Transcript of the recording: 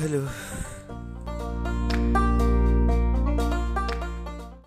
hello